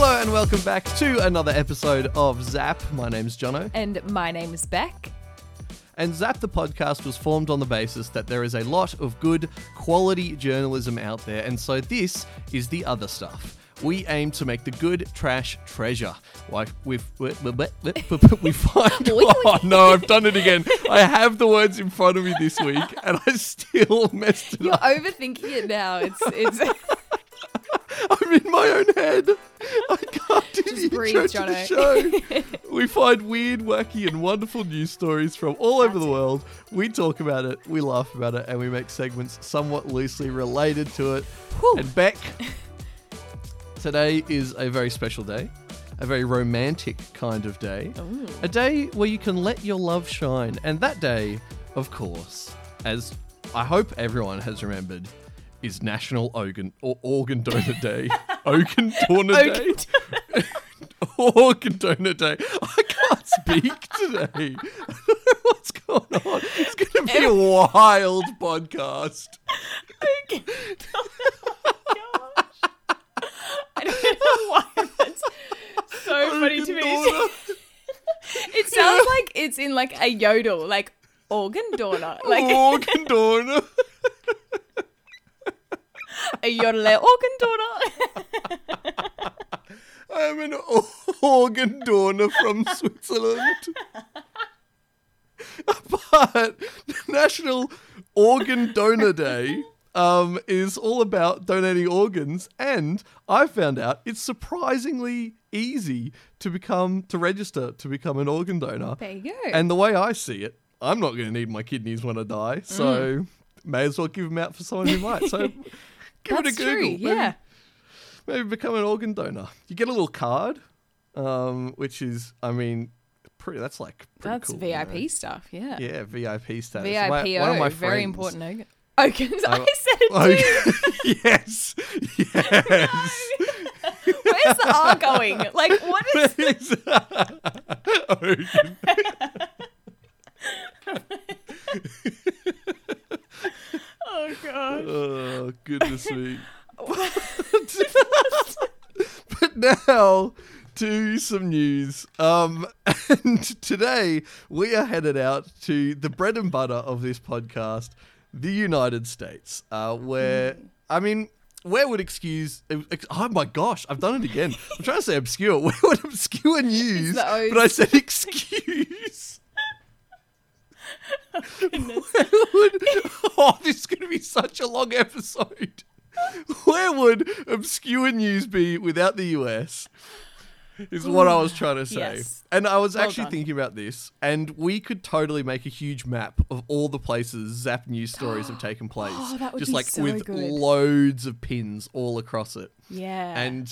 Hello and welcome back to another episode of Zap. My name's Jono. And my name is Bec. And Zap the podcast was formed on the basis that there is a lot of good quality journalism out there, and so this is the other stuff. We aim to make the good trash treasure. Like we we, we, we find. Oh no, I've done it again. I have the words in front of me this week, and I still messed it You're up. overthinking it now. It's it's I'm in my own head. I can't do Just the breathe, intro to the show. we find weird, wacky, and wonderful news stories from all over the world. We talk about it, we laugh about it, and we make segments somewhat loosely related to it. Whew. And Bec, today is a very special day, a very romantic kind of day, Ooh. a day where you can let your love shine. And that day, of course, as I hope everyone has remembered, is National Organ or Organ Donor Day. Organ Donor Day. Organ Donor Day. I can't speak today. I don't know what's going on. It's going to be a wild podcast. Oh I don't know why that's so funny to me. It sounds like it's in like a yodel, like organ donor, like Organ Donor. A yodel organ donor. I'm an organ donor from Switzerland. but National Organ Donor Day um, is all about donating organs, and I found out it's surprisingly easy to become to register to become an organ donor. There you go. And the way I see it, I'm not going to need my kidneys when I die, so Mm. may as well give them out for someone who might. So give that's it a Google. true. Maybe- Yeah. maybe become an organ donor. You get a little card, um, which is, I mean, pretty. That's like pretty That's cool, you VIP know? stuff. Yeah. Yeah, VIP stuff. VIPO. My- one of my very friends- important organ. Organs. I Oh, said it too. Yes, yes. Where's the R going? Like, what is? this? Organ. Oh god. Oh goodness me. but now to some news. Um, and today we are headed out to the bread and butter of this podcast, the United States, uh, where I mean. Where would excuse? ex- Oh my gosh! I've done it again. I'm trying to say obscure. Where would obscure news? But I said excuse. Goodness. Would, oh, this is going to be such a long episode. Where would obscure news be without the US? Is what I was trying to say. Yes. And I was Well actually done. thinking about this, and we could totally make a huge map of all the places Zap news stories have taken place. Oh, that would just be like so with good. loads of pins all across it. Yeah. And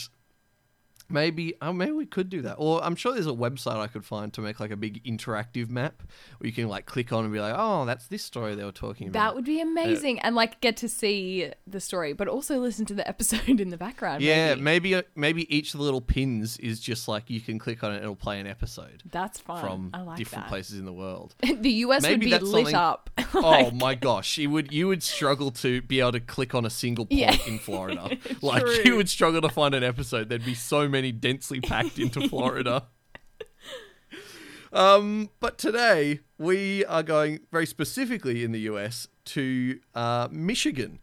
maybe oh, maybe we could do that. Or I'm sure there's a website I could find to make like a big interactive map where you can like click on and be like, oh, that's this story they were talking about. that would be amazing, and like get to see the story, but also listen to the episode in the background. yeah, maybe. maybe uh, maybe each of the little pins is just like you can click on it, and it'll play an episode that's fun. from I like different that. places in the world. the US would be lit something- up. oh my gosh, you would you would struggle to be able to click on a single point Yeah. in Florida. like you would struggle to find an episode. There'd be so many densely packed into Florida. Um, but today we are going very specifically in the US to uh, Michigan,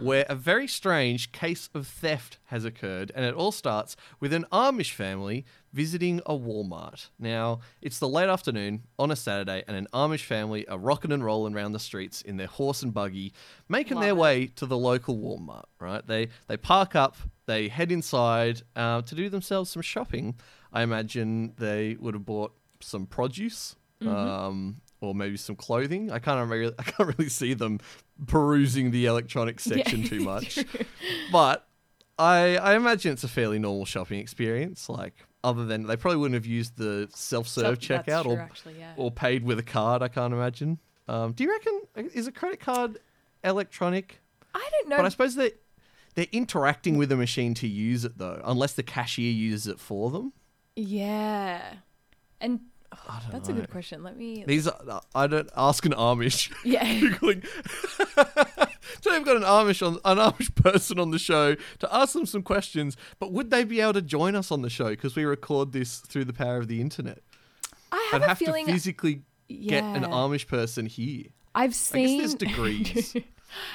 where a very strange case of theft has occurred, and it all starts with an Amish family visiting a Walmart. Now, it's the late afternoon on a Saturday, and an Amish family are rocking and rolling around the streets in their horse and buggy, making Love their it. way to the local Walmart. Right? They they park up, they head inside uh, to do themselves some shopping. I imagine they would have bought some produce, um, or maybe some clothing. I can't really, I can't really see them perusing the electronics section too much, but I I imagine it's a fairly normal shopping experience. Like other than they probably wouldn't have used the self-serve So- checkout true, or actually, yeah. or paid with a card. I can't imagine. Um, do you reckon is a credit card electronic? I don't know. But I suppose they they're interacting with the machine to use it though, unless the cashier uses it for them. yeah, and oh, don't that's a good question. Let me. These are I don't ask an Amish. yeah. Googling Today we've got an Amish on an Amish person on the show to ask them some questions. But would they be able to join us on the show because we record this through the power of the internet? I have I'd a have feeling to physically get an Amish person here. I've I guess seen there's degrees.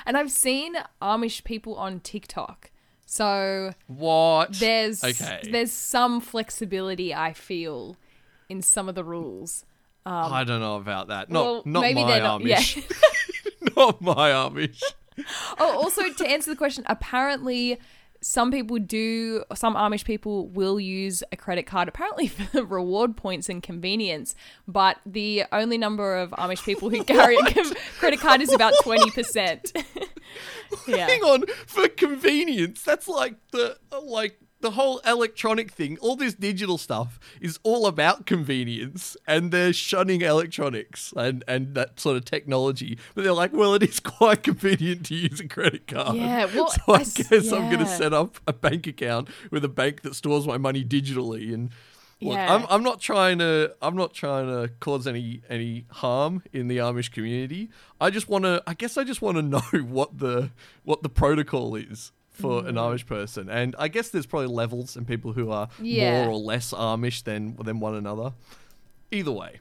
And I've seen Amish people on TikTok. So what? there's okay. there's some flexibility I feel in some of the rules. Um, I don't know about that. Not well, not maybe my they're not. Amish. Yeah. not my Amish. oh, also to answer the question, apparently some people do. Some Amish people will use a credit card, apparently for reward points and convenience. But the only number of Amish people who carry a com- credit card is about twenty percent. yeah. Hang on, for convenience, that's like the like the whole electronic thing. All this digital stuff is all about convenience, and they're shunning electronics and and that sort of technology. But they're like, well, it is quite convenient to use a credit card. Yeah, well, so I guess I'm going to set up a bank account with a bank that stores my money digitally and. Look, Yeah. I'm, I'm not trying to I'm not trying to cause any any harm in the Amish community. I just want to I guess I just want to know what the what the protocol is for an. Amish person. And I guess there's probably levels and people who are Yeah. more or less Amish than than one another. Either way,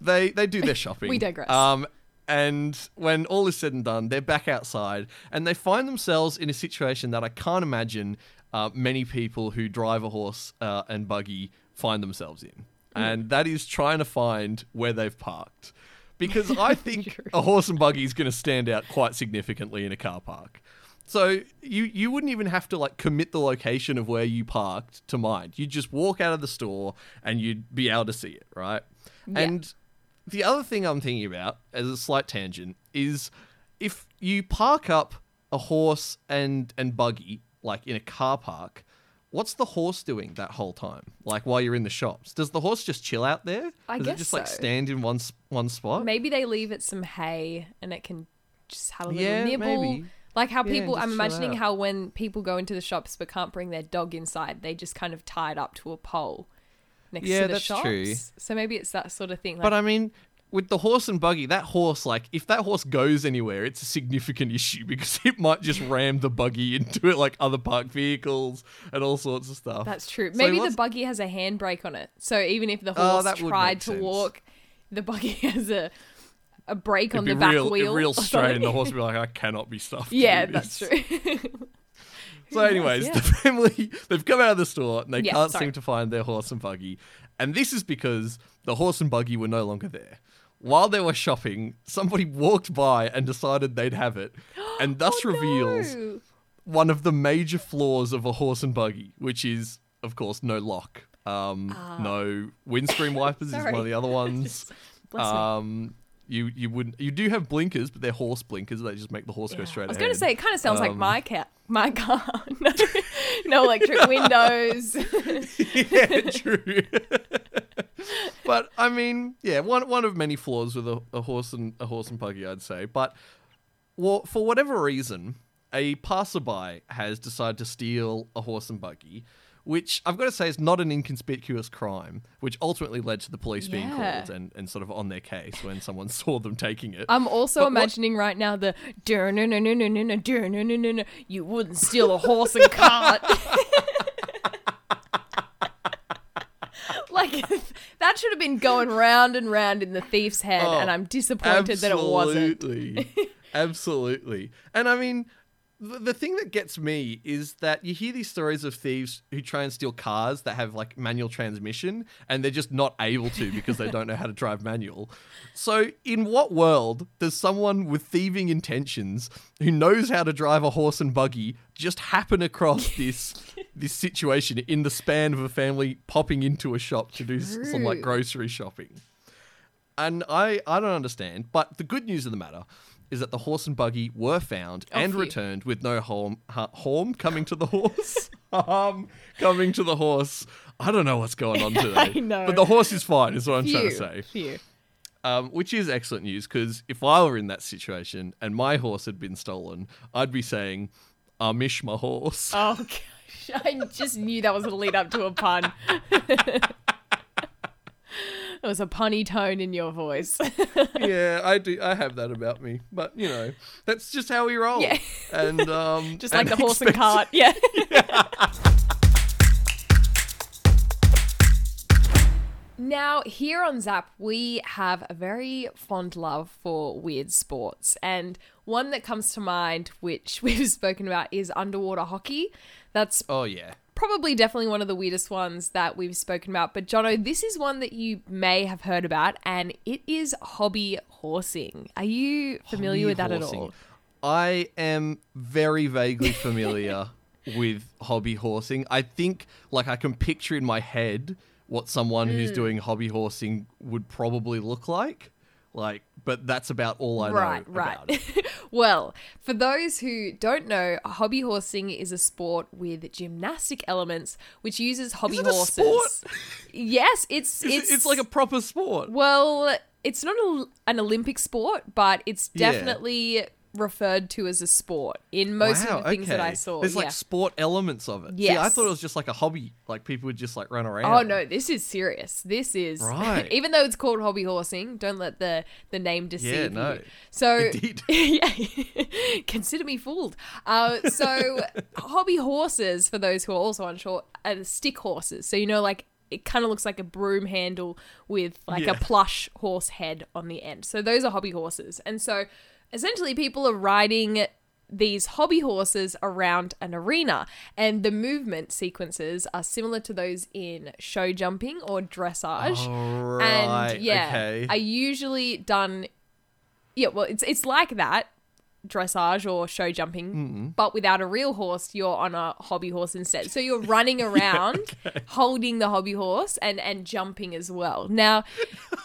they they do their shopping. We digress. Um and when all is said and done, they're back outside and they find themselves in a situation that I can't imagine uh, many people who drive a horse uh, and buggy find themselves in. And that is trying to find where they've parked. Because I think a horse and buggy is going to stand out quite significantly in a car park. So you you wouldn't even have to like commit the location of where you parked to mind. You'd just walk out of the store and you'd be able to see it, right? Yeah. And the other thing I'm thinking about, as a slight tangent, is if you park up a horse and and buggy like in a car park, what's the horse doing that whole time? Like while you're in the shops, does the horse just chill out there? I does it guess just like stand in one one spot? Maybe they leave it some hay and it can just have a little Yeah, nibble. maybe. Like how Yeah, people, I'm imagining how when people go into the shops but can't bring their dog inside, they just kind of tie it up to a pole next Yeah, to the that's shops. true. So maybe it's that sort of thing. Like, But I mean, with the horse and buggy, that horse, like, if that horse goes anywhere, it's a significant issue because it might just ram the buggy into it, like other parked vehicles and all sorts of stuff. that's true. So Maybe the buggy has a handbrake on it. So even if the Oh, horse would tried to sense. walk, the buggy has a a break It'd on the back real, wheel. real strain. The horse would be like, I cannot be stuffed. Yeah, that's this." true. So, anyways, yeah. the family they've come out of the store and they Yeah, can't sorry. seem to find their horse and buggy, and this is because the horse and buggy were no longer there. While they were shopping, somebody walked by and decided they'd have it, and thus Oh, reveals no. one of the major flaws of a horse and buggy, which is, of course, no lock. Um, no windscreen wipers is one. Of the other ones. Um, you you wouldn't you do have blinkers, but they're horse blinkers. They just make the horse go Yeah. straight I was going to say it kind of sounds like Um, my cat, my car. no, no electric windows. yeah, true. but I mean, yeah, one one of many flaws with a, a horse and a horse and buggy, I'd say. But well, for whatever reason, a passerby has decided to steal a horse and buggy, which I've got to say is not an inconspicuous crime, which ultimately led to the police yeah. being called and, and sort of on their case when someone saw them taking it. I'm also but imagining what... right now the you wouldn't steal a horse and cart. like that should have been going round and round in the thief's head, oh, and I'm disappointed absolutely. that it wasn't. absolutely. And I mean, the, thing that gets me is that you hear these stories of thieves who try and steal cars that have like manual transmission and they're just not able to because they don't know how to drive manual. So, in what world does someone with thieving intentions who knows how to drive a horse and buggy just happen across this this situation in the span of a family popping into a shop to do s- some like grocery shopping? and I I don't understand. But the good news of the matter is that the horse and buggy were found Oh, and phew. returned with no harm harm coming to the horse. harm coming to the horse. I don't know what's going on today. I know. But the horse is fine. Is what I'm trying to say. phew. Um, which is excellent news because if I were in that situation and my horse had been stolen, I'd be saying, I "Amish my horse." Oh gosh, I just knew that was going to lead up to a pun. There was a punny tone in your voice. yeah, I do. I have that about me, but you know, that's just how we roll. Yeah. and um, Just like and the horse and cart. Yeah. Now, here on Zap, we have a very fond love for weird sports. And one that comes to mind, which we've spoken about, is underwater hockey. That's Oh yeah. Probably definitely one of the weirdest ones that we've spoken about. But Jono, this is one that you may have heard about, and it is hobby horsing. Are you familiar with that at all? I am very vaguely familiar with hobby horsing. I think like I can picture in my head what someone Hmm. who's doing hobby horsing would probably look like. Like, but that's about all I know Right, right. about it. well, for those who don't know, hobby horsing is a sport with gymnastic elements, which uses hobby it a horses. sport? Yes, it's It's, it's it's like a proper sport. well, it's not a, an Olympic sport, but it's Yeah. Referred to as a sport in most wow, of the things that I saw. There's yeah. like sport elements of it. Yeah, I thought it was just like a hobby. Like people would just like run around. Oh no, this is serious. This is Right. even though it's called hobby horsing, don't let the the name deceive no. you. So yeah, consider me fooled. Uh, so hobby horses, for those who are also unsure, are the stick horses. So you know, like it kind of looks like a broom handle with like Yeah. a plush horse head on the end. So those are hobby horses, and so essentially people are riding these hobby horses around an arena and the movement sequences are similar to those in show jumping or dressage Oh, right. and yeah okay. are usually done yeah well it's it's like that dressage or show jumping mm-hmm. but without a real horse you're on a hobby horse instead. So you're running around holding the hobby horse and and jumping as well. Now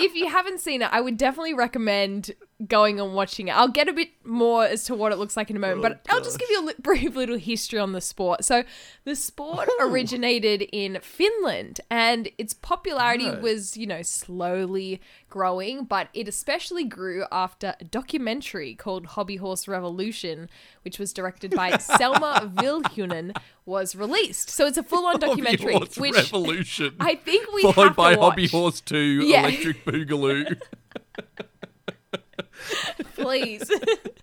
if you haven't seen it i would definitely recommend going and watching it i'll get a bit more as to what it looks like in a moment oh, but i'll just give you a li- brief little history on the sport so the sport oh. originated in finland and its popularity Right. was you know slowly growing but it especially grew after a documentary called hobby horse revolution which was directed by selma vilhunen was released so it's a full-on documentary Hobby Horse which Revolution. i think we followed by. Hobby Horse 2 Yeah. Electric Boogaloo. please.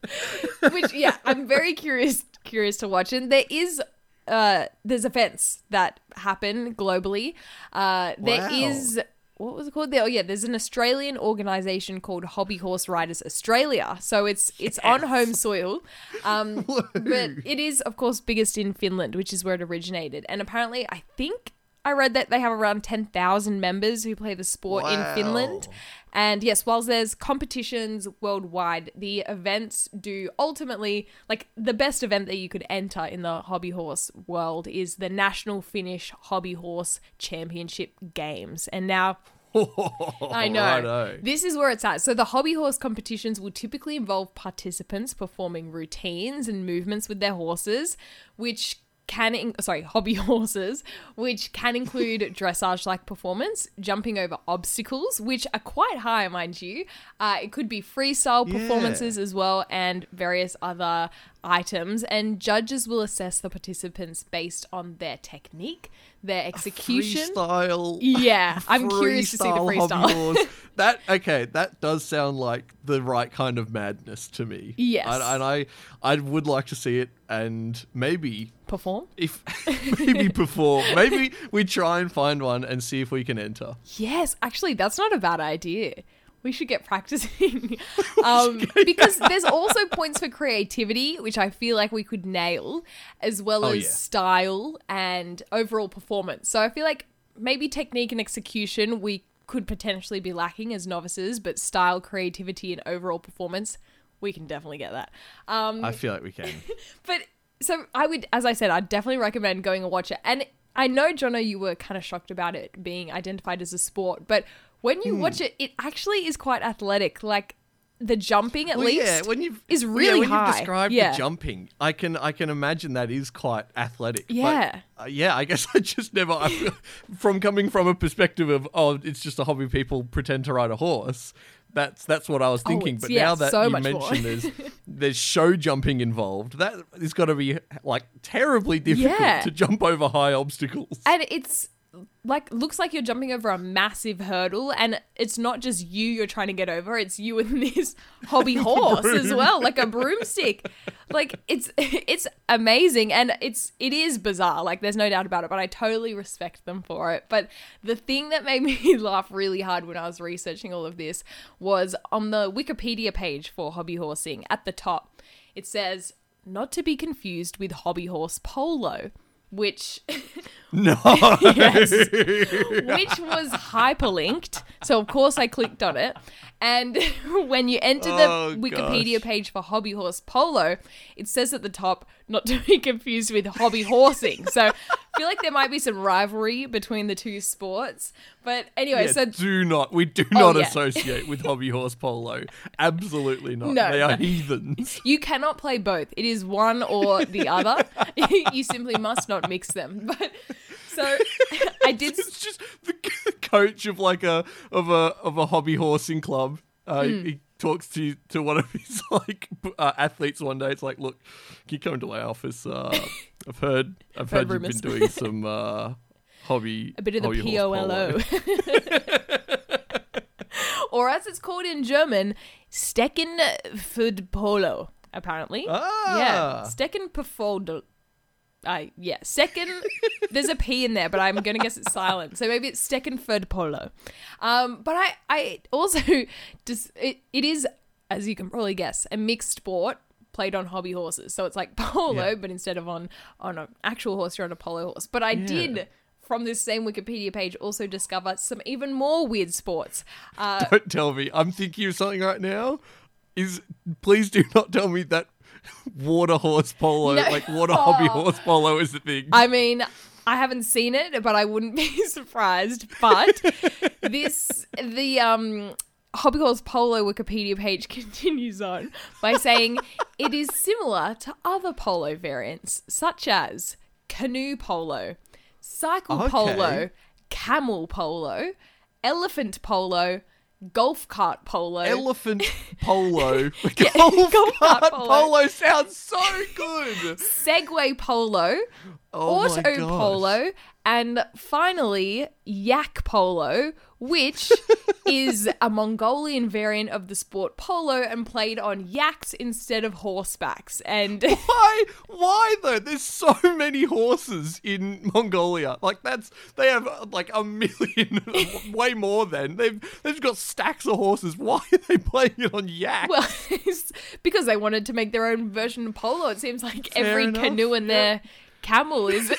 Which yeah, I'm very curious curious to watch. And there is uh there's events that happen globally. Uh there Wow. is what was it called? There, oh yeah, there's an Australian organization called Hobby Horse Riders Australia. So it's it's on home soil. Um but it is of course biggest in Finland, which is where it originated. And apparently I think I read that they have around 10,000 members who play the sport in Finland. And yes, whilst there's competitions worldwide, the events do ultimately, like the best event that you could enter in the hobby horse world is the National Finnish Hobby Horse Championship Games. And now I know. Righto. This is where it's at. So the hobby horse competitions will typically involve participants performing routines and movements with their horses, which can in- sorry hobby horses which can include dressage like performance jumping over obstacles which are quite high mind you uh, it could be freestyle Yeah. performances as well and various other items and judges will assess the participants based on their technique their execution Freestyle. yeah i'm curious to see the freestyle freestyle hobby horse. that okay, that does sound like the right kind of madness to me. Yes. and, and I, I would like to see it, and maybe perform if maybe perform, maybe we try and find one and see if we can enter. Yes, actually, that's not a bad idea. We should get practicing. um, because there's also points for creativity, which I feel like we could nail, as well Oh, as yeah. style and overall performance. So I feel like maybe technique and execution we could potentially be lacking as novices, but style, creativity, and overall performance, we can definitely get that. Um, I feel like we can. but so I would, as I said, I'd definitely recommend going and watch it. And I know, Jono, you were kind of shocked about it being identified as a sport, but when Hmm. you watch it, it actually is quite athletic. Like the jumping, at Well, least, yeah, when you've is yeah, really when high. you've described yeah. the jumping, I can I can imagine that is quite athletic. But, Yeah. uh, yeah. I guess I just never I, from coming from a perspective of oh, it's just a hobby people pretend to ride a horse. That's that's what I was thinking. Oh, but yeah, now that so you mentioned there's there's show jumping involved, that is got to be like terribly difficult Yeah. to jump over high obstacles. and it's like looks like you're jumping over a massive hurdle and it's not just you you're trying to get over it's you and this hobby horse as well like a broomstick. Like it's it's amazing and it's it is bizarre like there's no doubt about it but I totally respect them for it. But the thing that made me laugh really hard when I was researching all of this was on the Wikipedia page for hobby horsing at the top it says not to be confused with hobby horse polo which No. yes, which was hyperlinked. So of course I clicked on it, and when you enter the Oh, Wikipedia gosh. page for hobby horse polo, it says at the top not to be confused with hobby horsing. So I feel like there might be some rivalry between the two sports. But anyway, Yeah, so do not. We do oh, not Oh, yeah. associate with hobby horse polo. Absolutely not. No, they are no. heathens. you cannot play both. It is one or the other. you simply must not mix them. But so I did It's just the coach of like a of a of a hobby horsing club. Uh, Hmm. He talks to to one of his like uh, athletes one day. It's like, look, can you come into my office? Uh, I've heard I've Heard heard, you've been doing some uh, hobby a bit of the polo. Or as it's called in German, Stecken Food Polo, apparently. Ah. Yeah, Stecken. I yeah, second. there's a P in there, but I'm gonna guess it's silent. So maybe it's Steckenford Polo. Um, but I I also just it, it is as you can probably guess a mixed sport played on hobby horses. So it's like polo, Yeah. but instead of on on an actual horse, you're on a polo horse. But I did. From this same Wikipedia page, also discover some even more weird sports. Uh, Don't tell me. I'm thinking of something right now. Is please do not tell me that water horse polo, No. like water hobby horse polo, is the thing. I mean, I haven't seen it, but I wouldn't be surprised. But this, the um, Hobby Horse Polo Wikipedia page continues on by saying it is similar to other polo variants, such as canoe polo, cycle Okay. polo, camel polo, elephant polo, golf cart polo. Elephant polo. Yeah, golf, golf cart cart polo. polo. sounds so good. Segway polo, Oh my auto polo, and finally yak polo, which is a Mongolian variant of the sport polo and played on yaks instead of horsebacks. And Why? Why though? There's so many horses in Mongolia. Like that's they have like a million, way more than they've they've got stacks of horses. Why are they playing it on yak? well, it's because they wanted to make their own version of polo. It seems like Fair every enough, canoe and yeah. their camel is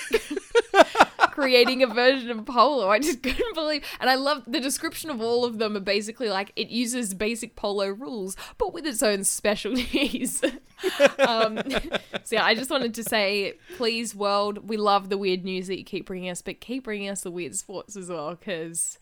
creating a version of polo. I just couldn't believe. And I love the description of all of them are basically like it uses basic polo rules, but with its own specialties. um, so yeah, I just wanted to say, please, world, we love the weird news that you keep bringing us, but keep bringing us the weird sports as well, because.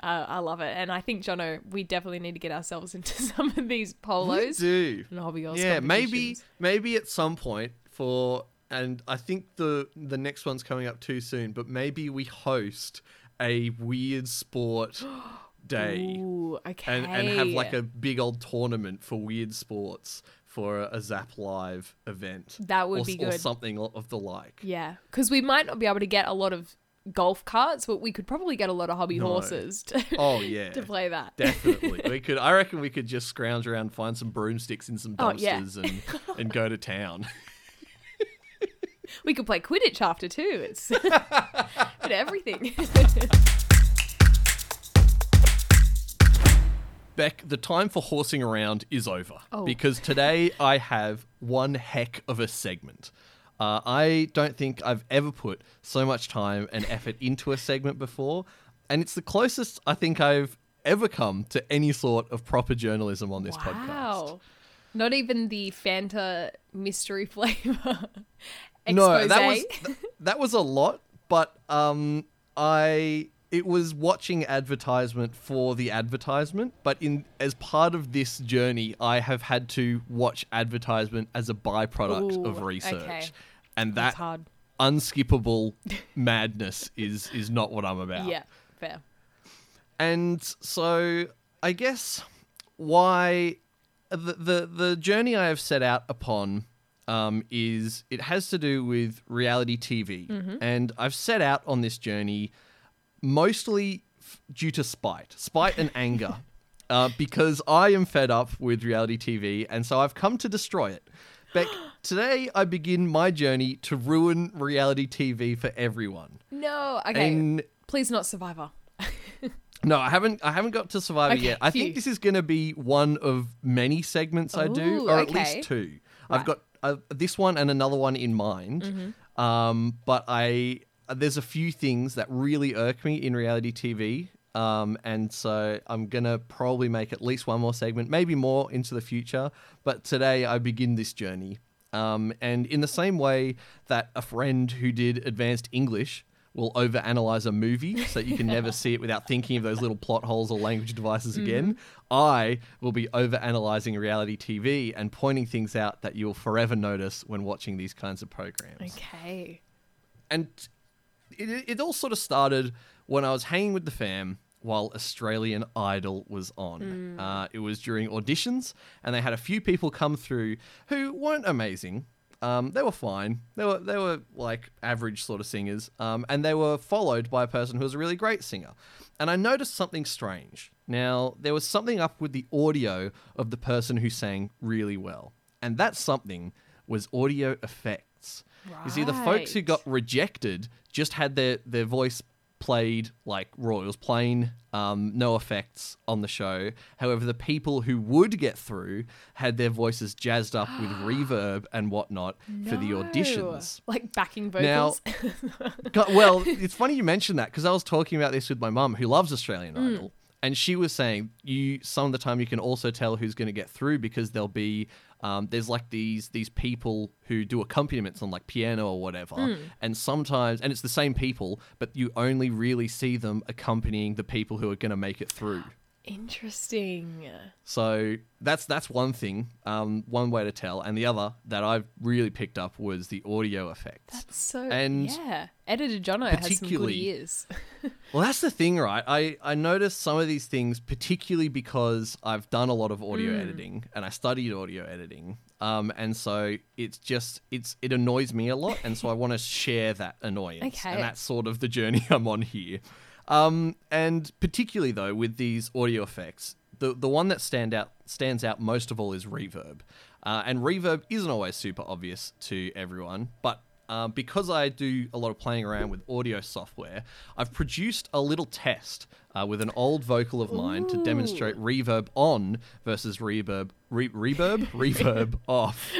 Uh, I love it, and I think Jono, we definitely need to get ourselves into some of these polos We do. and hobby Yeah, maybe maybe at some point for and I think the the next one's coming up too soon, but maybe we host a weird sport day Ooh, okay. and and have like a big old tournament for weird sports for a, a Zap Live event. That would or, be good. or something of the like. Yeah, because we might not be able to get a lot of golf carts, but we could probably get a lot of hobby No. horses to, Oh yeah. to play that. Definitely. we could I reckon we could just scrounge around, find some broomsticks in some Oh, yeah. dumpsters and and go to town. We could play Quidditch after too. It's but everything. Bec, the time for horsing around is over Oh. because today I have one heck of a segment. Uh, I don't think I've ever put so much time and effort into a segment before, and it's the closest I think I've ever come to any sort of proper journalism on this podcast. wow. Not even the Fanta mystery flavor. No, that was th- that was a lot, but um, I it was watching advertisement for the advertisement, but in as part of this journey, I have had to watch advertisement as a byproduct of research, okay. and That's that hard. unskippable madness is is not what I'm about. Yeah, fair. And so I guess why the the, the journey I have set out upon um, is it has to do with reality TV, Mm-hmm. and I've set out on this journey mostly f- due to spite, spite and anger, uh, because I am fed up with reality TV, and so I've come to destroy it. Bec, today I begin my journey to ruin reality TV for everyone. No. Okay. And Please not Survivor. no, I haven't. I haven't got to Survivor Okay, yet. I think this is going to be one of many segments I do, Ooh, or at okay. least two. Right. I've got uh, this one and another one in mind. Mm-hmm. Um, but I there's a few things that really irk me in reality TV. Um, and so I'm gonna probably make at least one more segment, maybe more into the future. But today I begin this journey. Um, and in the same way that a friend who did advanced English will overanalyze a movie so that you can never see it without thinking of those little plot holes or language devices again. I will be overanalyzing reality TV and pointing things out that you'll forever notice when watching these kinds of programs. Okay. And it, it all sort of started when I was hanging with the fam while Australian Idol was on. Uh, it was during auditions, and they had a few people come through who weren't amazing. Um, they were fine. They were they were like average sort of singers, um, and they were followed by a person who was a really great singer. And I noticed something strange. Now there was something up with the audio of the person who sang really well, and that something was audio effects. You see, the folks who got rejected just had their their voice played like Royals plain, um, no effects on the show. However, the people who would get through had their voices jazzed up with reverb and whatnot for the auditions. Like backing Now- vocals. God, well, it's funny you mentioned that because I was talking about this with my mum who loves Australian Mm. Idol. And she was saying you some of the time you can also tell who's going to get through because there'll be um, there's like these these people who do accompaniments on like piano or whatever, Mm. and sometimes and it's the same people, but you only really see them accompanying the people who are going to make it through. Interesting. So that's that's one thing, um, one way to tell, and the other that I've really picked up was the audio effects. That's so And yeah. Editor Jono has some good ears. Well, that's the thing, right? I, I noticed some of these things, particularly because I've done a lot of audio Mm. editing and I studied audio editing. Um, and so it's just it's it annoys me a lot, and so I want to share that annoyance, Okay. and that's sort of the journey I'm on here. Um, and particularly though with these audio effects, the the one that stand out stands out most of all is reverb, uh, and reverb isn't always super obvious to everyone, but um, because I do a lot of playing around with audio software, I've produced a little test uh, with an old vocal of mine to demonstrate reverb on versus reverb, re- reverb, reverb off.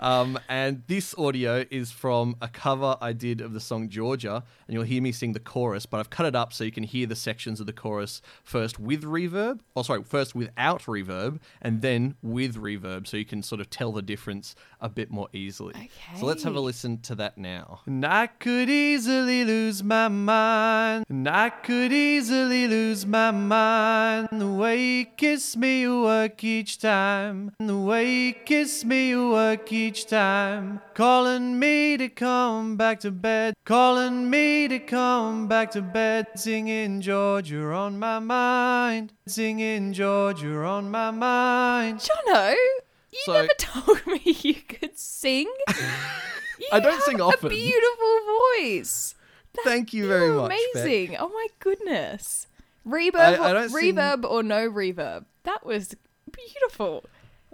Um, and this audio is from a cover I did of the song Georgia, and you'll hear me sing the chorus, but I've cut it up so you can hear the sections of the chorus first with reverb, or sorry, first without reverb, and then with reverb, so you can sort of tell the difference a bit more easily. Okay. So let's have a listen to that now. And I could easily lose my mind, and I could easily lose my mind. The way you kiss me, you work each time. The way you kiss me, you work each time. Calling me to come back to bed, calling me to come back to bed. Singing Georgia on my mind, singing Georgia on my mind. Jono, you So- never told me you could sing. You I don't have sing a often. beautiful voice. Thank you very much. Bec. amazing. Oh my goodness. Reverb, I- I don't sing- reverb or no reverb. That was beautiful.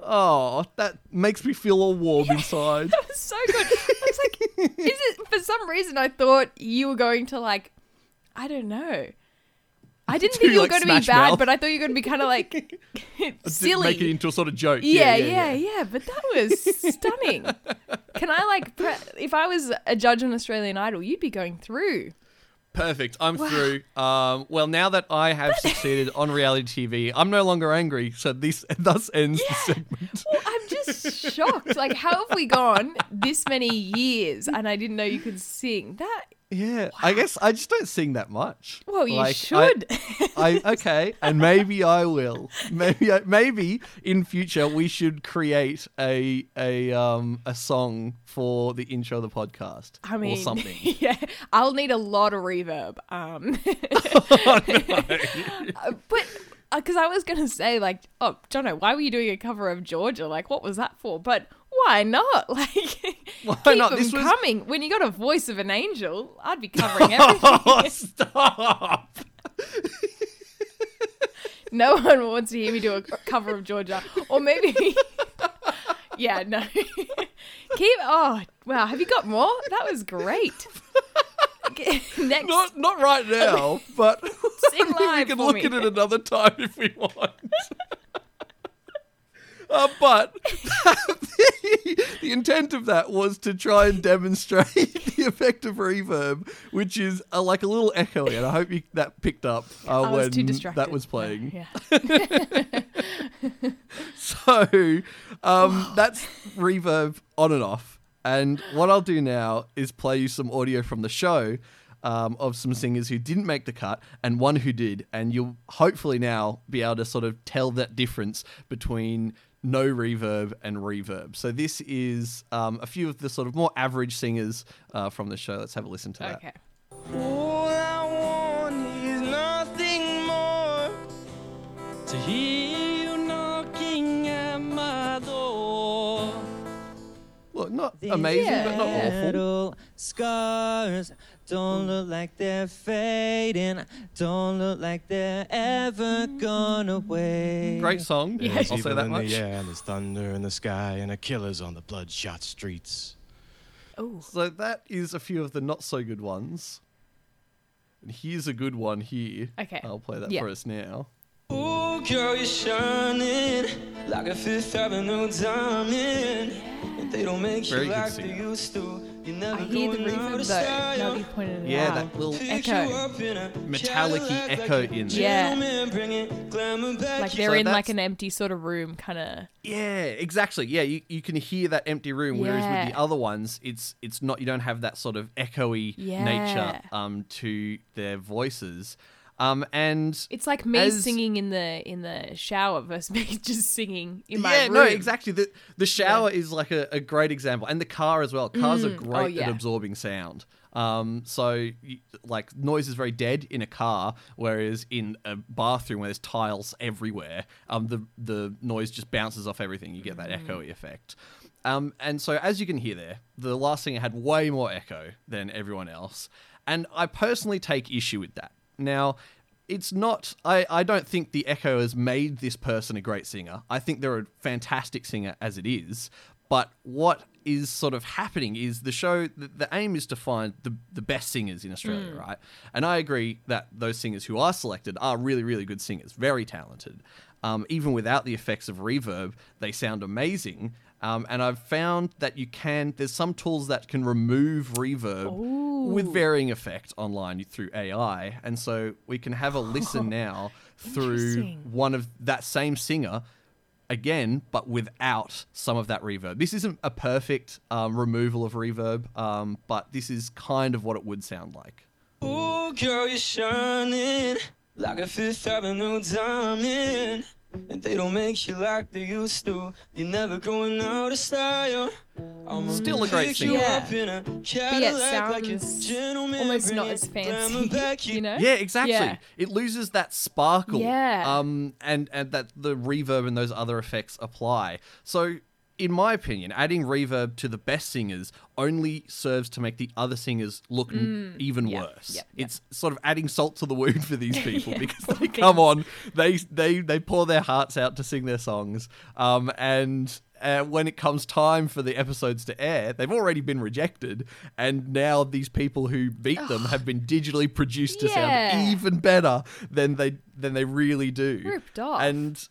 Oh, that makes me feel all warm inside. That was so good. I was like, is it for some reason I thought you were going to like I don't know. I didn't think you were like going to be bad, Mouth? but I thought you were going to be kind of like silly. Make it into a sort of joke. yeah, yeah, yeah, But that was stunning. Can I like, pre- if I was a judge on Australian Idol, you'd be going through. Perfect. I'm through. Um, well, now that I have succeeded on reality TV, I'm no longer angry. So this thus ends the segment. Well, I'm just shocked. Like, how have we gone this many years and I didn't know you could sing? That, Yeah, I guess I just don't sing that much. well, you Like, I- should. I okay, and maybe I will. Maybe I, maybe in future we should create a a um a song for the intro of the podcast I mean, or something. yeah, I'll need a lot of reverb. Um, uh, but because I was gonna say, like, oh, Jono, why were you doing a cover of Georgia? Like, what was that for? But why not? Like, Why keep not? them This was- coming. When you got a voice of an angel, I'd be covering everything. Oh, stop! no one wants to hear me do a cover of Georgia, or maybe, yeah, no. keep. Oh, wow. Have you got more? That was great. Next, Not not right now, but Sing we can look me. at it another time if we want. Uh, but the, the intent of that was to try and demonstrate the effect of reverb, which is uh, like a little echoey, and I hope you, that picked up uh, when that was playing. Yeah. So um, that's reverb on and off. And what I'll do now is play you some audio from the show um, of some singers who didn't make the cut and one who did. And you'll hopefully now be able to sort of tell that difference between no reverb and reverb. So this is um, a few of the sort of more average singers uh, from the show. Let's have a listen to that. Okay. All I want is nothing more to hear not amazing, but not Yeah. awful. Little scars don't look like they're fading. Don't look like they're ever gonna away. Great song. Yeah. I'll say that in much. the and there's thunder in the sky, and a killer's on the bloodshot streets. Oh, So that is a few of the not so good ones. And here's a good one here. Okay. I'll play that Yeah. for us now. Ooh, girl, you're shining like a Fifth Avenue diamond. And they don't make Very you good like they singer. used to. You never I hear the going reverb though. style. Now that you pointed it Yeah, out. that little Echo. up Metallic-y echo in there. Yeah. gentleman, bring it, glamour back like they're So in like an empty sort of room, kind of. Yeah, exactly. Yeah, you, you can hear that empty room, whereas with the other ones, it's it's not. You don't have that sort of echoey Yeah. nature um to their voices. Um and It's like me As- singing in the in the shower versus me just singing in my room. yeah, room. no, exactly. The the shower is like a, a great example, and the car as well. Cars are great Oh, yeah. at absorbing sound. Um, so like noise is very dead in a car, whereas in a bathroom where there's tiles everywhere, um, the the noise just bounces off everything. You get that Mm. echoey effect. Um, and so as you can hear there, the last singer had way more echo than everyone else, and I personally take issue with that. Now, it's not I, I don't think the echo has made this person a great singer. I think they're a fantastic singer as it is. But what is sort of happening is the show the, the aim is to find the, the best singers in australia right? And i agree that those singers who are selected are really really good singers very talented. Um, even without the effects of reverb they sound amazing um, and i've found that you can there's some tools that can remove reverb with varying effect online through AI. And so we can have a listen now through one of that same singer again, but without some of that reverb. This isn't a perfect um, removal of reverb, um, but this is kind of what it would sound like. Ooh, girl, you're shining like a Fifth Avenue diamond. And they don't make you like they used to. You're never going out of style. I'm Still a great pick you singer. up in a But yeah, it Cadillac like a gentleman, almost not as fancy, back you know? Yeah, exactly. Yeah. It loses that sparkle. Yeah. Um, and and that the reverb and those other effects apply. So, in my opinion, adding reverb to the best singers only serves to make the other singers look n- even Mm. yeah, worse. yeah, yeah. It's sort of adding salt to the wound for these people because they come on, they they they pour their hearts out to sing their songs, um, and. Uh, when it comes time for the episodes to air, they've already been rejected, and now these people who beat them have been digitally produced to sound even better than they than they really do. Ripped off. And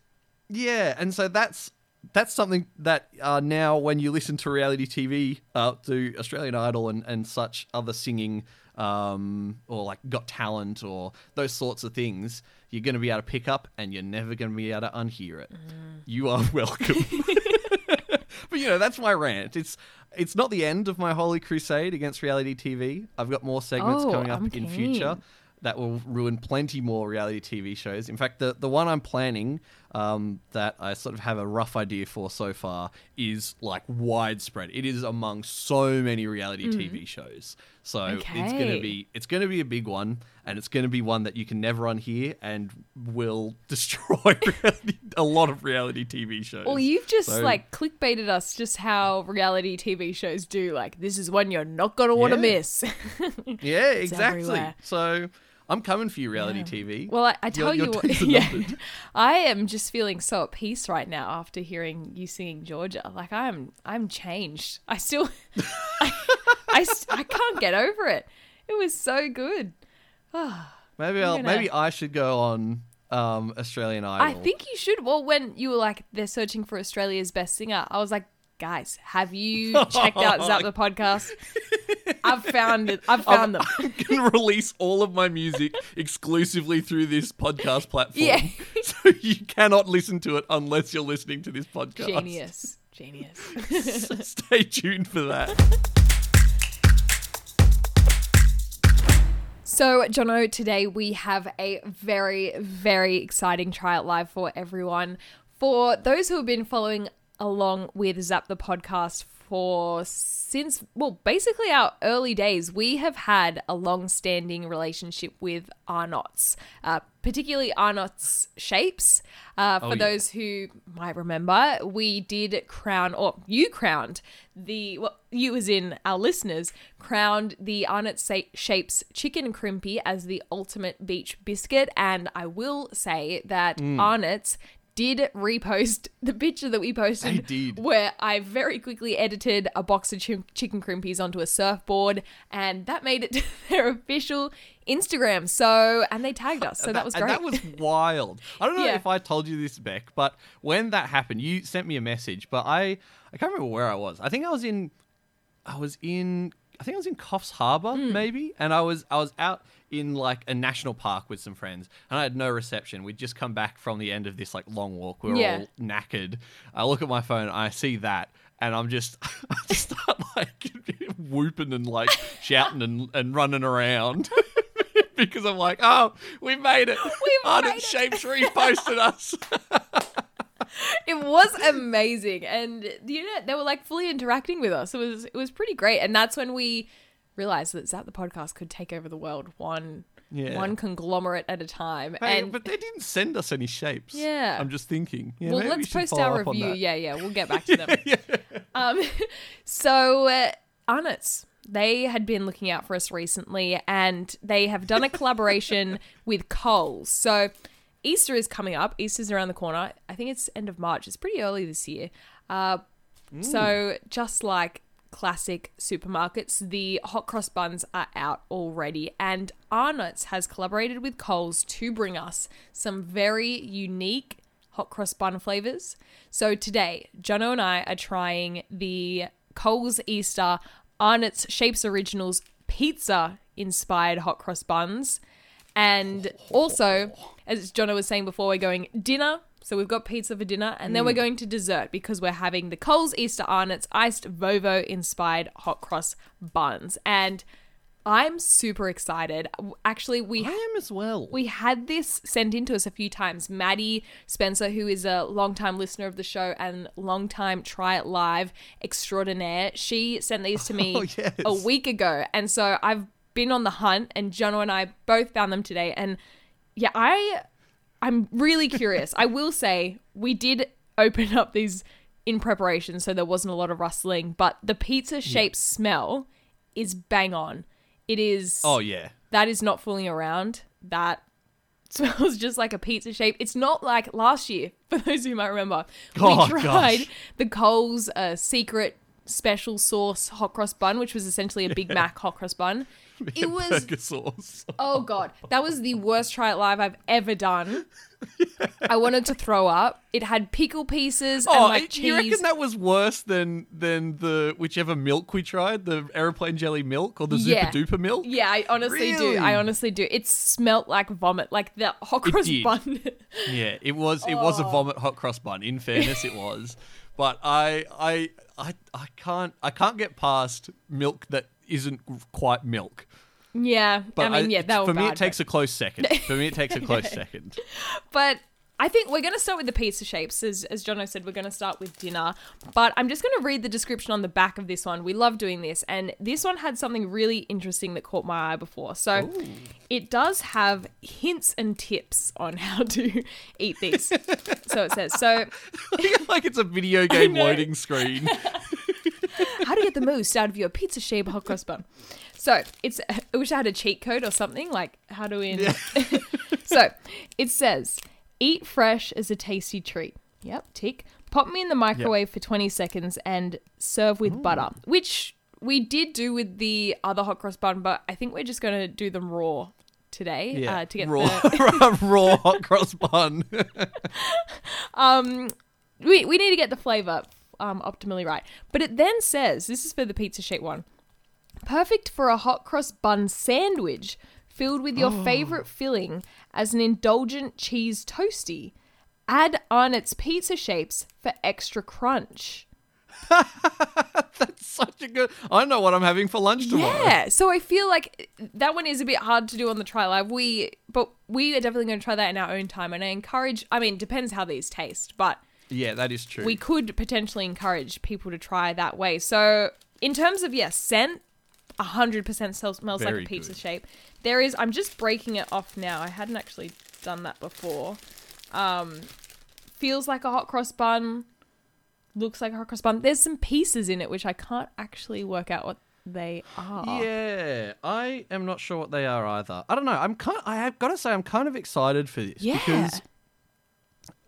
yeah, and so that's that's something that uh, now when you listen to reality TV, uh, to Australian Idol and, and such other singing, um, or like Got Talent or those sorts of things, you're going to be able to pick up and you're never going to be able to unhear it. Mm. You are welcome. but you know that's my rant. It's it's not the end of my holy crusade against reality TV. I've got more segments Oh, coming up in future. That will ruin plenty more reality TV shows. In fact, the the one I'm planning um, that I sort of have a rough idea for so far is like widespread. It is among so many reality TV shows. So it's gonna Mm. Be it's gonna be a big one, and it's gonna be one that you can never unhear and will destroy reality, a lot of reality TV shows. Well, you've just So- like clickbaited us just how reality TV shows do. Like, this is one you're not going to want to Yeah. miss. Yeah, exactly. everywhere. So I'm coming for you, reality TV. well, I, I tell your you what, yeah. I am just feeling so at peace right now after hearing you singing Georgia. Like, I'm, I'm changed. I still, I, I, I can't get over it. It was so good. maybe I'll, gonna- maybe I should go on um, Australian Idol. I think you should. Well, when you were like, they're searching for Australia's best singer, I was like, guys, have you checked out Zap the podcast? I've found it. I've found them. I'm gonna release all of my music exclusively through this podcast platform. Yeah. so you cannot listen to it unless you're listening to this podcast. Genius. Genius. Stay tuned for that. So, Jono, today we have a very, very exciting try it live for everyone. For those who have been following along with Zap the podcast for since, well, basically our early days, we have had a long standing relationship with Arnott's, uh, particularly Arnott's shapes. Uh, for Oh, yeah. those who might remember, we did crown, or you crowned the, well, you as in our listeners, crowned the Arnott Sa- Shapes Chicken Crimpy as the ultimate beach biscuit. And I will say that Mm. Arnott's did repost the picture that we posted They did. where I very quickly edited a box of chicken crimpies onto a surfboard and that made it to their official Instagram. So, and they tagged us. So that, was and great. that was wild. I don't know Yeah. if I told you this, Bec, but when that happened, you sent me a message, but I I can't remember where I was. I think I was in I was in I think I was in Coffs Harbour, Hmm. maybe, and I was I was out in like a national park with some friends, and I had no reception. We'd just come back from the end of this like long walk. We were Yeah. all knackered. I look at my phone, I see that, and I'm just I just start like whooping and like shouting and, and running around. because I'm like, oh, we made it. We've Arnott's made it. Shapes reposted us. it was amazing. And you know they were like fully interacting with us. It was it was pretty great. And that's when we realized that Zap the podcast could take over the world one Yeah. one conglomerate at a time. Hey, and but they didn't send us any shapes. Yeah. I'm just thinking. Yeah, well maybe we let's should post our review. yeah yeah we'll get back to them. Um so uh, Arnott's they had been looking out for us recently and they have done a collaboration with Coles. So Easter is coming up. Easter's around the corner. I think it's end of March. It's pretty early this year. Uh So, just like classic supermarkets, the hot cross buns are out already, and Arnott's has collaborated with Coles to bring us some very unique hot cross bun flavors. So, today, Jono and I are trying the Coles Easter Arnott's Shapes Originals pizza inspired hot cross buns. And also, as Jono was saying before, we're going dinner. So we've got pizza for dinner, and then we're mm. going to dessert because we're having the Coles Easter Arnott's iced Vovo inspired hot cross buns. And I'm super excited. Actually, we I am as well. we had this sent in to us a few times. Maddie Spencer, who is a longtime listener of the show and longtime Try It Live extraordinaire, she sent these to me Oh, yes. a week ago. And so I've been on the hunt, and Jono and I both found them today. And yeah, I I'm really curious. I will say we did open up these in preparation, so there wasn't a lot of rustling, but the pizza shaped smell is bang on. It is oh yeah. that is not fooling around. That smells just like a pizza shape. It's not like last year, for those who might remember. Oh, we tried gosh. the Coles uh, secret special sauce hot cross bun, which was essentially a Big Mac hot cross bun. It was sauce. oh god, that was the worst try it live I've ever done. I wanted to throw up. It had pickle pieces and Oh, like it- you reckon that was worse than than the whichever milk we tried, the aeroplane jelly milk or the Yeah. Zooper Dooper milk? yeah, I honestly do. I honestly do. It smelt like vomit, like the hot cross bun. Yeah, it was it was a Oh. vomit hot cross bun. In fairness, it was. But I I I I can't I can't get past milk that isn't quite milk. Yeah, But I mean, yeah, that for were me bad, it takes a close second. For me it takes a close second. But I think we're going to start with the pizza shapes. As, as Jono said, we're going to start with dinner. But I'm just going to read the description on the back of this one. We love doing this. And this one had something really interesting that caught my eye before. So it does have hints and tips on how to eat these. so it says, so like it's a video game loading screen. Get the most out of your pizza shaped hot cross bun. So it's I wish I had a cheat code or something like how to in. so it says eat fresh as a tasty treat. Yep, tick. Pop me in the microwave for 20 seconds and serve with butter, which we did do with the other hot cross bun, but I think we're just gonna do them raw today Yeah, uh, to get raw, the. raw hot cross bun. um, we we need to get the flavor um optimally right. But it then says this is for the pizza sheet one. Perfect for a hot cross bun sandwich filled with your favorite filling as an indulgent cheese toasty. Add on its pizza shapes for extra crunch. That's such a good. I know what I'm having for lunch tomorrow. Yeah, so I feel like that one is a bit hard to do on the try live. We, but we are definitely going to try that in our own time. And I encourage. I mean, depends how these taste, but Yeah, that is true. we could potentially encourage people to try that way. So, in terms of yes, scent, hundred percent smells like a pizza good. shape. There is. I'm just breaking it off now. I hadn't actually done that before. Um, feels like a hot cross bun. Looks like a hot cross bun. There's some pieces in it which I can't actually work out what they are. Yeah, I am not sure what they are either. I don't know. I'm kind. I have got to say, I'm kind of excited for this Yeah. because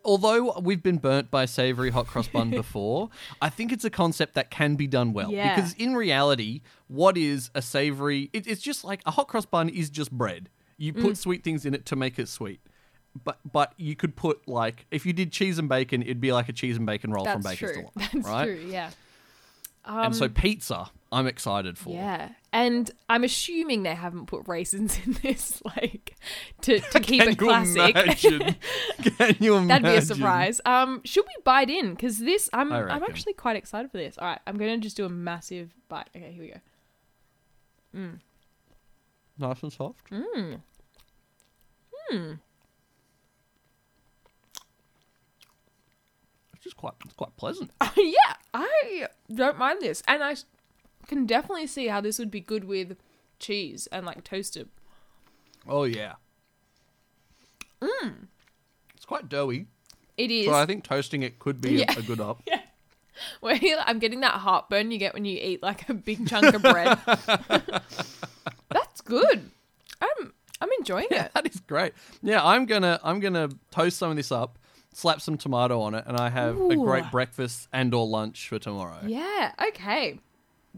although we've been burnt by savory hot cross bun before, I think it's a concept that can be done well. Yeah. Because in reality, what is a savory? It, it's just like a hot cross bun is just bread. You Mm. put sweet things in it to make it sweet. But but you could put like if you did cheese and bacon, it'd be like a cheese and bacon roll That's from Baker's true. Delight, That's right? true. Yeah. And so pizza, I'm excited for. Yeah, and I'm assuming they haven't put raisins in this, like to, to keep it classic. imagine? Can you imagine? That'd be a surprise. Um, should we bite in? Because this, I'm, I'm actually quite excited for this. All right, I'm gonna just do a massive bite. Okay, here we go. Mm. Nice and soft. Mm. It's just quite, it's quite pleasant. yeah, I don't mind this, and I can definitely see how this would be good with cheese and like toasted. Oh yeah. Mm. It's quite doughy, It is. so I think toasting it could be a- Yeah. a, good up. Yeah. Where I'm getting that heartburn you get when you eat like a big chunk of bread. That's good. I'm I'm enjoying it. That is great. Yeah, I'm gonna I'm gonna toast some of this up, slap some tomato on it, and I have a great breakfast and or lunch for tomorrow. Yeah. Okay.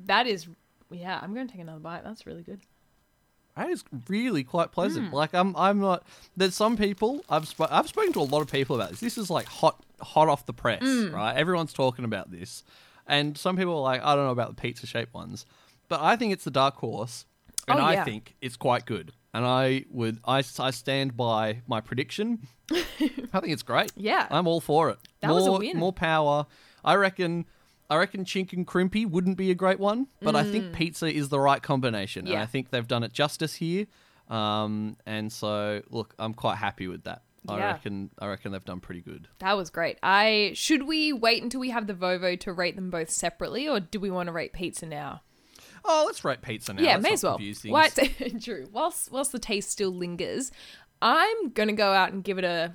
That is. Yeah. I'm going to take another bite. That's really good. That is really quite pleasant. Hmm. Like I'm I'm not. There's some people I've sp- I've spoken to a lot of people about this. This is like hot hot off the press, Hmm. right? Everyone's talking about this, and some people are like, I don't know about the pizza shaped ones, but I think it's the dark horse, and Oh, I think it's quite good. And I would I, I stand by my prediction. I think it's great. Yeah. I'm all for it. That more, was a win. More power. I reckon. I reckon chink and crimpy wouldn't be a great one, but I think pizza is the right combination, and Mm. I think they've done it justice here. Um, and so, look, I'm quite happy with that. I reckon. I reckon they've done pretty good. That was great. I should we wait until we have the Vovo to rate them both separately, or do we want to rate pizza now? Oh, let's write pizza now. yeah, Let's may as well. White, true. Whilst whilst the taste still lingers, I'm gonna go out and give it a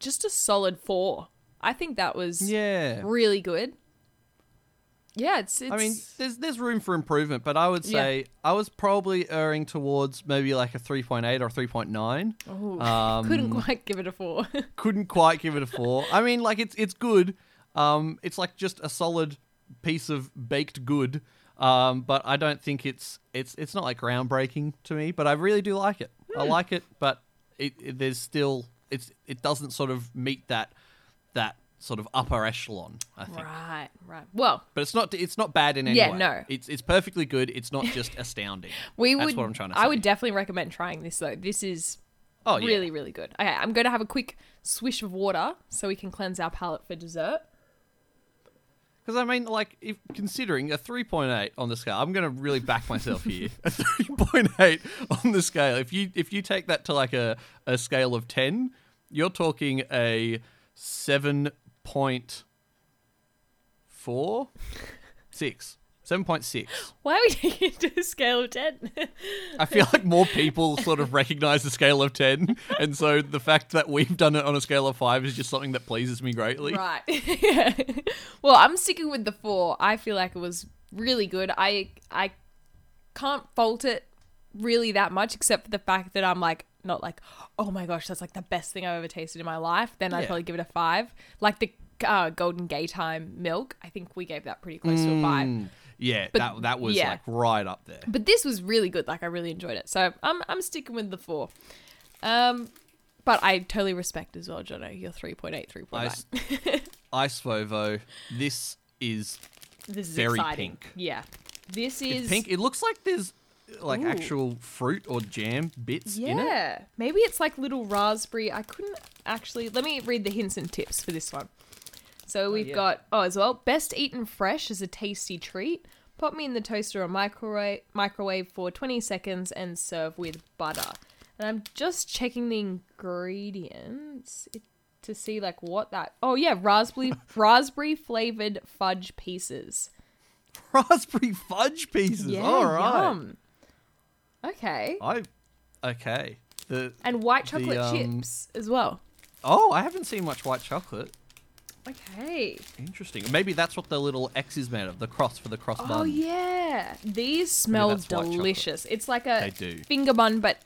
just a solid four. I think that was Yeah. really good. Yeah, it's. it's I mean, there's there's room for improvement, but I would Yeah. say I was probably erring towards maybe like a 3.8 or 3.9. Ooh, um, couldn't quite give it a four. couldn't quite give it a four. I mean, like it's it's good. Um, it's like just a solid piece of baked good. Um, but I don't think it's it's it's not like groundbreaking to me. But I really do like it. Hmm. I like it, but it, it there's still it's it doesn't sort of meet that that sort of upper echelon. I think. right, right. Well, But it's not it's not bad in any Yeah, way. no. It's it's perfectly good. It's not just astounding. we That's would. what I'm trying to I would definitely recommend trying this though. This is Oh yeah. really, really good. Okay, I'm going to have a quick swish of water so we can cleanse our palate for dessert. Because I mean, like, if considering a 3.8 on the scale, I'm going to really back myself here. A 3.8 on the scale. If you if you take that to like a, a scale of 10, you're talking a seven point four, six, seven point six. Why are we taking it to a scale of 10? I feel like more people sort of recognize the scale of 10. And so the fact that we've done it on a scale of 5 is just something that pleases me greatly. right. yeah. Well, I'm sticking with the 4. I feel like it was really good. I I can't fault it really that much except for the fact that I'm like not like, "Oh my gosh, that's like the best thing I've ever tasted in my life." Then I'd Yeah. probably give it a 5. Like the uh, Golden Gaytime milk, I think we gave that pretty close to a 5. Yeah, But- that, that was yeah. like right up there. But this was really good. Like I really enjoyed it. So I'm I'm sticking with the four. Um, but I totally respect as well, Jono. Your 3.8, 3.9. Ice, Ice Vovo, this is this is very exciting. pink. Yeah. This is it's pink. It looks like there's like Ooh. actual fruit or jam bits in it. Yeah. Maybe it's like little raspberry. I couldn't actually. Let me read the hints and tips for this one. So we've yeah. got oh as well. Best eaten fresh is a tasty treat. Pop me in the toaster or microwave microwave for 20 seconds and serve with butter. And I'm just checking the ingredients it- to see like what that. Oh yeah, raspberry raspberry flavored fudge pieces. Raspberry fudge pieces. Yeah, All right. yum. Okay. I okay. The And white chocolate um, chips as well. oh, I haven't seen much white chocolate. Okay. Interesting. Maybe that's what the little X is made of. The cross for the cross bun. Oh yeah, these smell that's white chocolate. delicious. It's like a finger bun, but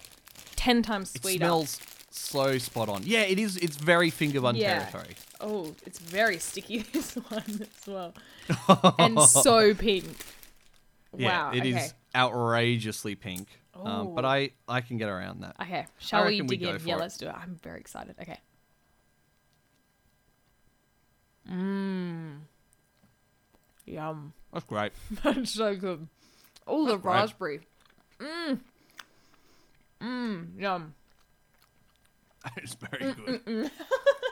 ten times It sweeter. smells so spot on. Yeah, it is. It's very finger bun Yeah. territory. Oh, it's very sticky. This one as well, and so pink. Yeah, wow. it is okay. outrageously pink. Um, but Oh. I I can get around that. Okay, shall we we dig go in? Yeah, it. let's do it. I'm very excited. Okay. Mmm. Yum. That's great. That's so good. Oh, the great. raspberry. Mmm. Mmm. Yum. That is very good.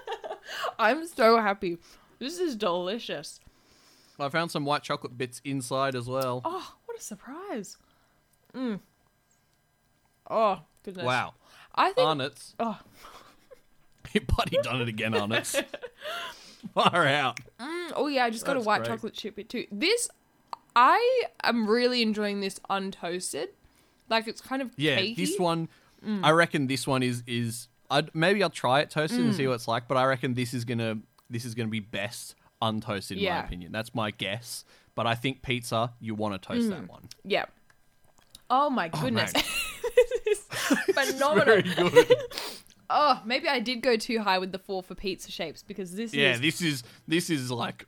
I'm so happy. This is delicious. I found some white chocolate bits inside as well. Oh, what a surprise. Mm. Oh, goodness. wow. I think. Arnott's. oh, bloody done it again, Arnott's. Far out. mm, oh, yeah, I just got a white great. chocolate chip bit too. This, I am really enjoying this untoasted. Like, it's kind of Yeah, cakey. this one. Mm. I reckon this one is is. I'd, maybe I'll try it toasted and see what it's like. But I reckon this is gonna this is gonna be best untoasted in Yeah. my opinion. That's my guess. But I think pizza, you want to toast Mm. that one. Yeah. Oh, my goodness. man. this is phenomenal. Good. Oh, maybe I did go too high with the four for pizza shapes because this yeah, is. this is this is like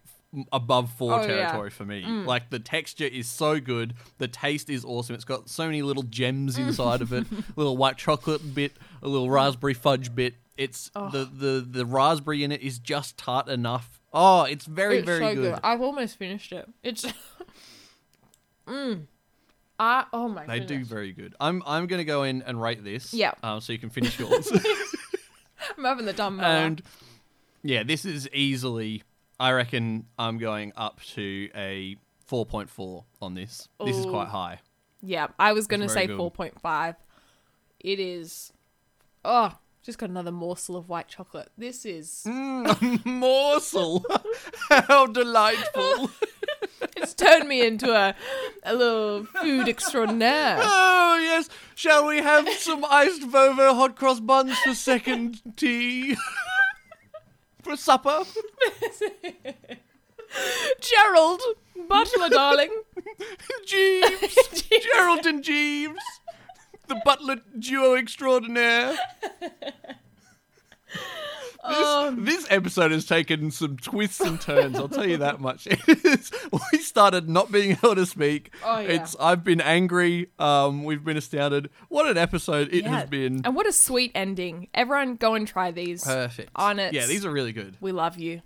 above four Oh, yeah. territory for me. Like the texture is so good, the taste is awesome. It's got so many little gems inside of it, little white chocolate bit, a little raspberry fudge bit. It's the, the the raspberry in it is just tart enough. Oh, it's very it's very so good. I've almost finished it. It's. mm. I, oh, my god. They do very good. I'm I'm gonna go in and rate this. Yeah. Um, so you can finish yours. I'm having the dumb and yeah, this is easily. I reckon I'm going up to a 4.4 on this. This is quite high. Yeah, I was going to say good. 4.5. It is. Oh, just got another morsel of white chocolate. This is. Mm, morsel. How delightful. It's turned me into a, a little food extraordinaire. oh, yes. Shall we have some iced Vovo hot cross buns for second tea? for supper? Gerald, butler, darling. Jeeves. Gerald and Jeeves. The butler duo extraordinaire. Oh, This episode has taken some twists and turns. I'll tell you that much. We started not being able to speak. Oh, yeah. It's I've been angry. Um, we've been astounded. What an episode it yeah. has been. And what a sweet ending. Everyone go and try these. Perfect. On it. Yeah, these are really good. We love you.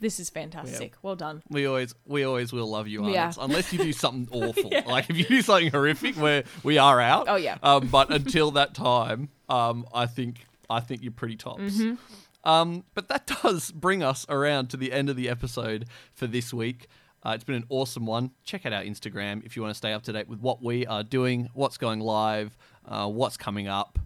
This is fantastic. Well done. We always we always will love you, Yeah. Unless you do something awful. Like if you do something horrific where we are out. Oh, yeah. Um, but until that time, um, I think I think you're pretty tops. Mm-hmm. Um, but that does bring us around to the end of the episode for this week. Uh, it's been an awesome one. Check out our Instagram if you want to stay up to date with what we are doing, what's going live, uh, what's coming up.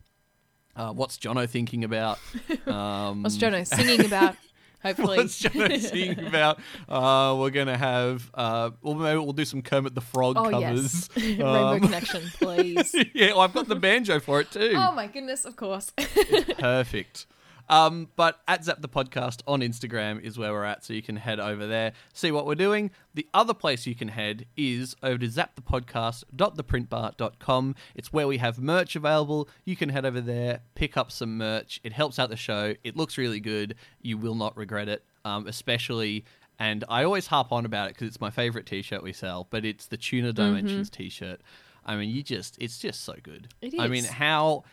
Uh, what's Jono thinking about? Um, What's Jono singing about? Hopefully. What's Jono singing about? Uh, we're gonna have. Uh, well, maybe we'll do some Kermit the Frog oh covers. yes, Rainbow Um, Connection, please. yeah, well, I've got the banjo for it too. oh my goodness, of course. Perfect. Um, but at Zap the Podcast on Instagram is where we're at, so you can head over there, see what we're doing. The other place you can head is over to zapthepodcast.theprintbar.com. It's where we have merch available. You can head over there, pick up some merch. It helps out the show. It looks really good. You will not regret it, um, especially. And I always harp on about it because it's my favorite T-shirt we sell. But it's the Tuna Dimensions T-shirt. I mean, you just it's just so good. It I mean, how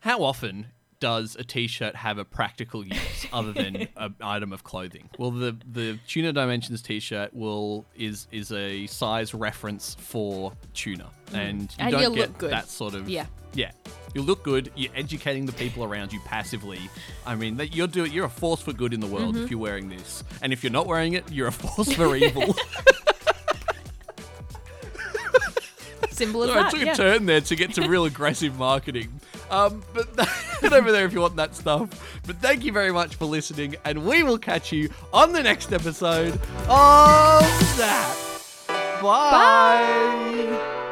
how often does a t-shirt have a practical use other than an item of clothing? Well, the the tuna dimensions t-shirt will is is a size reference for tuna, and you Mm. And don't get that sort of Yeah. yeah. You look good. You're educating the people around you passively. I mean, that you're doing. You're a force for good in the world Mm-hmm. if you're wearing this, and if you're not wearing it, you're a force for evil. Simple as So I that. took yeah. a turn there to get to real aggressive marketing. Um, but head over there if you want that stuff. But thank you very much for listening, and we will catch you on the next episode of that. Bye. Bye.